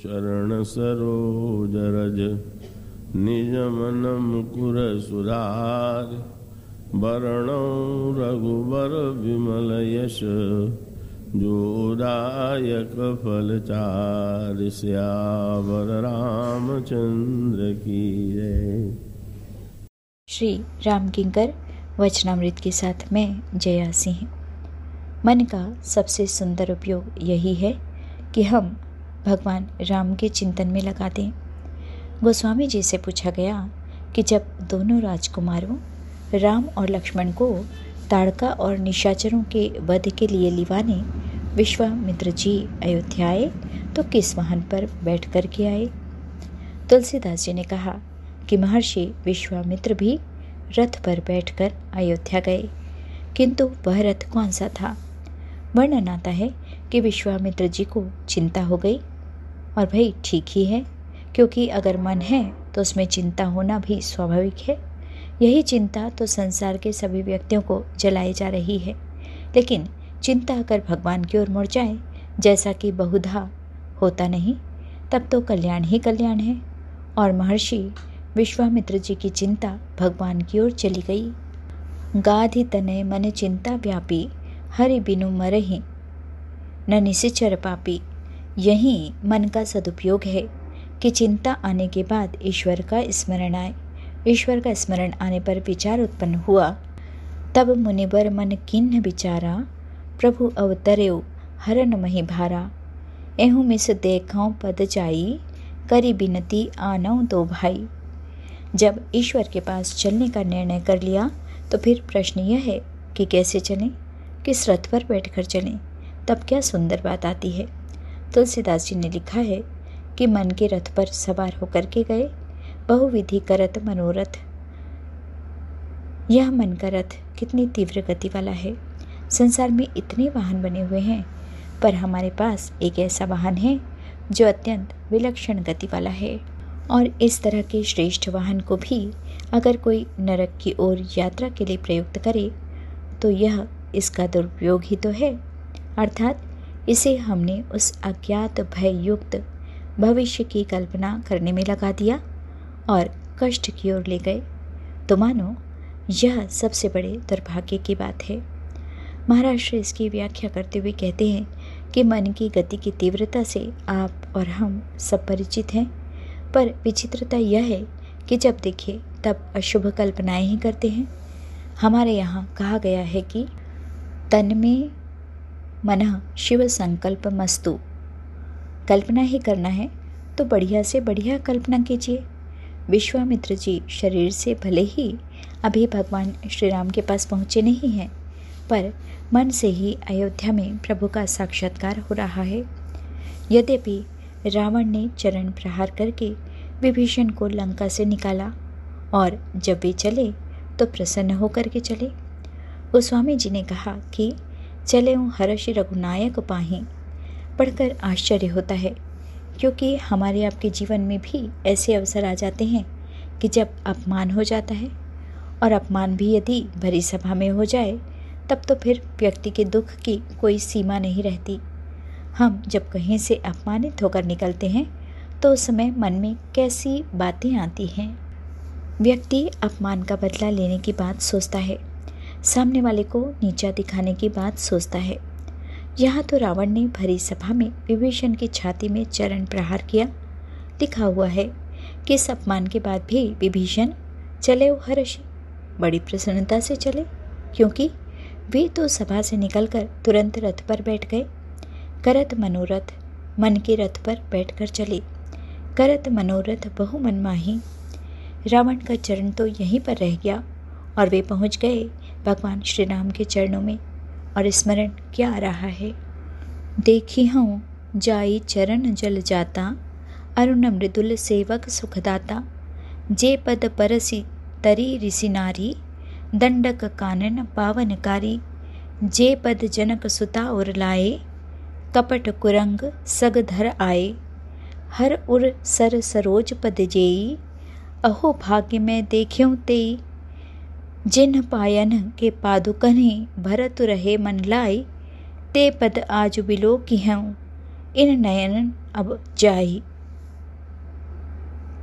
चरण सरोज रज, निज मन मुकुर सुधार। वरणौ रघुबर विमल यश जोदायक फलचार श्यावर रामचंद्र की जय। श्री राम किंकर वचनामृत के साथ में जया सिंह। मन का सबसे सुंदर उपयोग यही है कि हम भगवान राम के चिंतन में लगा दें। गोस्वामी जी से पूछा गया कि जब दोनों राजकुमारों, राम और लक्ष्मण को ताड़का और निशाचरों के वध के लिए लिवाने, विश्वामित्र जी अयोध्या आए तो किस वाहन पर बैठ कर के आए? तुलसीदास जी ने कहा कि महर्षि विश्वामित्र भी रथ पर बैठकर अयोध्या गए, किंतु वह रथ कौन सा था? वर्णन आता है कि विश्वामित्र जी को चिंता हो गई। और भाई, ठीक ही है, क्योंकि अगर मन है तो उसमें चिंता होना भी स्वाभाविक है। यही चिंता तो संसार के सभी व्यक्तियों को जलाई जा रही है। लेकिन चिंता अगर भगवान की ओर मुड़ जाए, जैसा कि बहुधा होता नहीं, तब तो कल्याण ही कल्याण है। और महर्षि विश्वामित्र जी की चिंता भगवान की ओर चली गई। गाधि तने मन चिंता व्यापी, हरि बिनु मरही न निशिचर पापी। यही मन का सदुपयोग है कि चिंता आने के बाद ईश्वर का स्मरण आए। ईश्वर का स्मरण आने पर विचार उत्पन्न हुआ। तब मुनिबर मन किन्न विचारा प्रभु अवतरेव हरन मही भारा। एहू मिस देखो पद जाई करी बिनती आनौ दो भाई। जब ईश्वर के पास चलने का निर्णय कर लिया तो फिर प्रश्न यह है कि कैसे चलें? किस रथ पर बैठकर चलें? तब क्या सुंदर बात आती है? तुलसीदास जी ने लिखा है कि मन के रथ पर सवार होकर के गए। बहुविधि करत मनोरथ। यह मन का रथ कितनी तीव्र गति वाला है। संसार में इतने वाहन बने हुए हैं, पर हमारे पास एक ऐसा वाहन है जो अत्यंत विलक्षण गति वाला है। और इस तरह के श्रेष्ठ वाहन को भी अगर कोई नरक की ओर यात्रा के लिए प्रयुक्त करे तो यह इसका दुरुपयोग ही तो है। अर्थात इसे हमने उस अज्ञात भय युक्त भविष्य की कल्पना करने में लगा दिया और कष्ट की ओर ले गए। तो मानो, यह सबसे बड़े दुर्भाग्य की बात है। महाराष्ट्र इसकी व्याख्या करते हुए कहते हैं कि मन की गति की तीव्रता से आप और हम सब परिचित हैं। पर विचित्रता यह है कि जब देखे, तब अशुभ कल्पनाएँ ही करते हैं। हमारे यहाँ कहा गया है कि तन में मन शिव संकल्प मस्तु कल्पना ही करना है तो बढ़िया से बढ़िया कल्पना कीजिए। विश्वामित्र जी शरीर से भले ही अभी भगवान श्री राम के पास पहुँचे नहीं हैं, पर मन से ही अयोध्या में प्रभु का साक्षात्कार हो रहा है। यद्यपि रावण ने चरण प्रहार करके विभीषण को लंका से निकाला, और जब वे चले तो प्रसन्न होकर के चले। गोस्वामी जी ने कहा कि चले हूँ हर्ष रघुनायक पाही। पढ़कर आश्चर्य होता है, क्योंकि हमारे आपके जीवन में भी ऐसे अवसर आ जाते हैं कि जब अपमान हो जाता है और अपमान भी यदि भरी सभा में हो जाए, तब तो फिर व्यक्ति के दुख की कोई सीमा नहीं रहती। हम जब कहीं से अपमानित होकर निकलते हैं तो उस समय मन में कैसी बातें आती हैं। व्यक्ति अपमान का बदला लेने की बात सोचता है सामने वाले को नीचा दिखाने की बात सोचता है। यहाँ तो रावण ने भरी सभा में विभीषण की छाती में चरण प्रहार किया। लिखा हुआ है कि इस अपमान के बाद भी विभीषण चले वो हर्षि। बड़ी प्रसन्नता से चले, क्योंकि वे तो सभा से निकलकर तुरंत रथ पर बैठ गए। करत मनोरथ मन के रथ पर बैठकर चले। करत मनोरथ बहु मनमाही रावण का चरण तो यहीं पर रह गया और वे पहुँच गए भगवान श्री राम के चरणों में और स्मरण क्या आ रहा है। देखी हूँ, जाई चरण जल जाता, अरुण मृदुल सेवक सुखदाता। जे पद परसी तरी ऋषि नारी, दंडक कानन पावनकारी। जे पद जनक सुता उर लाए, कपट कुरंग सग धर आए। हर उर सर सरोज पद जेई, अहो भाग्य में देख्यों तेई। जिन पायन के पादुकन्ही भरत रहे मन लाई, ते पद आज बिलो की हूँ इन नयन अब जा ही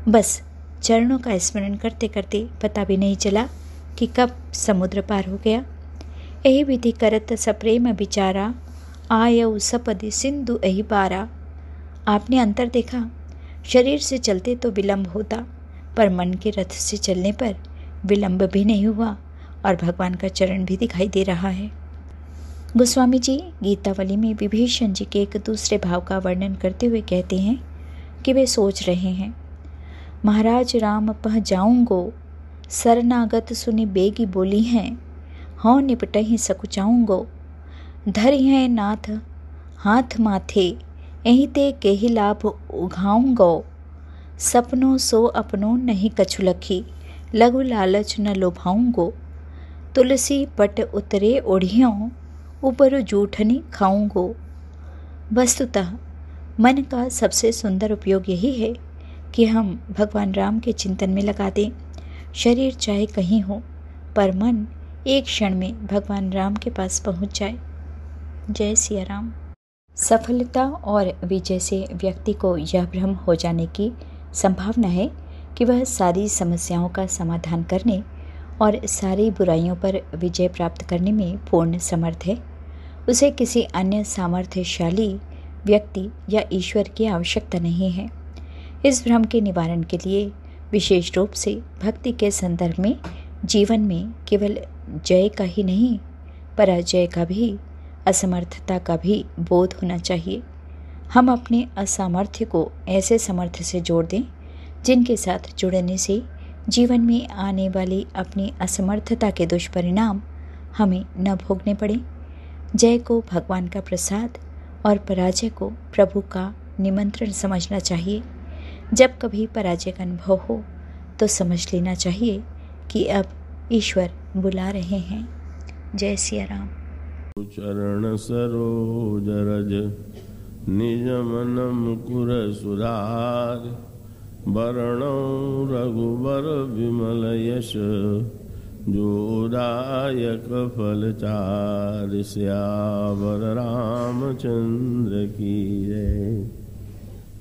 बस चरणों का स्मरण करते करते पता भी नहीं चला कि कब समुद्र पार हो गया। यही विधि करत सप्रेम बिचारा, आयऊ सपद सिंधु यही पारा आपने अंतर देखा, शरीर से चलते तो विलंब होता, पर मन के रथ से चलने पर विलंब भी नहीं हुआ और भगवान का चरण भी दिखाई दे रहा है। गोस्वामी जी गीतावली में विभीषण जी के एक दूसरे भाव का वर्णन करते हुए कहते हैं कि वे सोच रहे हैं, महाराज राम पह जाऊंगो सरनागत सुनी बेगी बोली हैं हाँ निपट ही सकुचाऊंगो। धर हैं नाथ, हाथ माथे यहीं ते के ही लाभ उघाऊंगो। सपनों सो अपनों नहीं कछु लखी। लघु लालच न लोभाऊंगो। तुलसी पट उतरे ओढ़ियों ऊपर जूठनी खाऊंगो। वस्तुतः, मन का सबसे सुंदर उपयोग यही है कि हम भगवान राम के चिंतन में लगा दें। शरीर चाहे कहीं हो, पर मन एक क्षण में भगवान राम के पास पहुँच जाए। जय सिया राम। सफलता और विजय से व्यक्ति को यह भ्रम हो जाने की संभावना है कि वह सारी समस्याओं का समाधान करने और सारी बुराइयों पर विजय प्राप्त करने में पूर्ण समर्थ है। उसे किसी अन्य सामर्थ्यशाली व्यक्ति या ईश्वर की आवश्यकता नहीं है। इस भ्रम के निवारण के लिए विशेष रूप से भक्ति के संदर्भ में जीवन में केवल जय का ही नहीं, पराजय का भी, असमर्थता का भी बोध होना चाहिए। हम अपने असामर्थ्य को ऐसे समर्थ से जोड़ दें जिनके साथ जुड़ने से जीवन में आने वाली अपनी असमर्थता के दुष्परिणाम हमें न भोगने पड़े। जय को भगवान का प्रसाद और पराजय को प्रभु का निमंत्रण समझना चाहिए। जब कभी पराजय का अनुभव हो तो समझ लेना चाहिए कि अब ईश्वर बुला रहे हैं। जय सिया राम। चरण सरोज रज, निज मन मुकुर सुधार। वरण रघुबर विमल यश जोदायक फल चार श्यावर रामचंद्र की जय।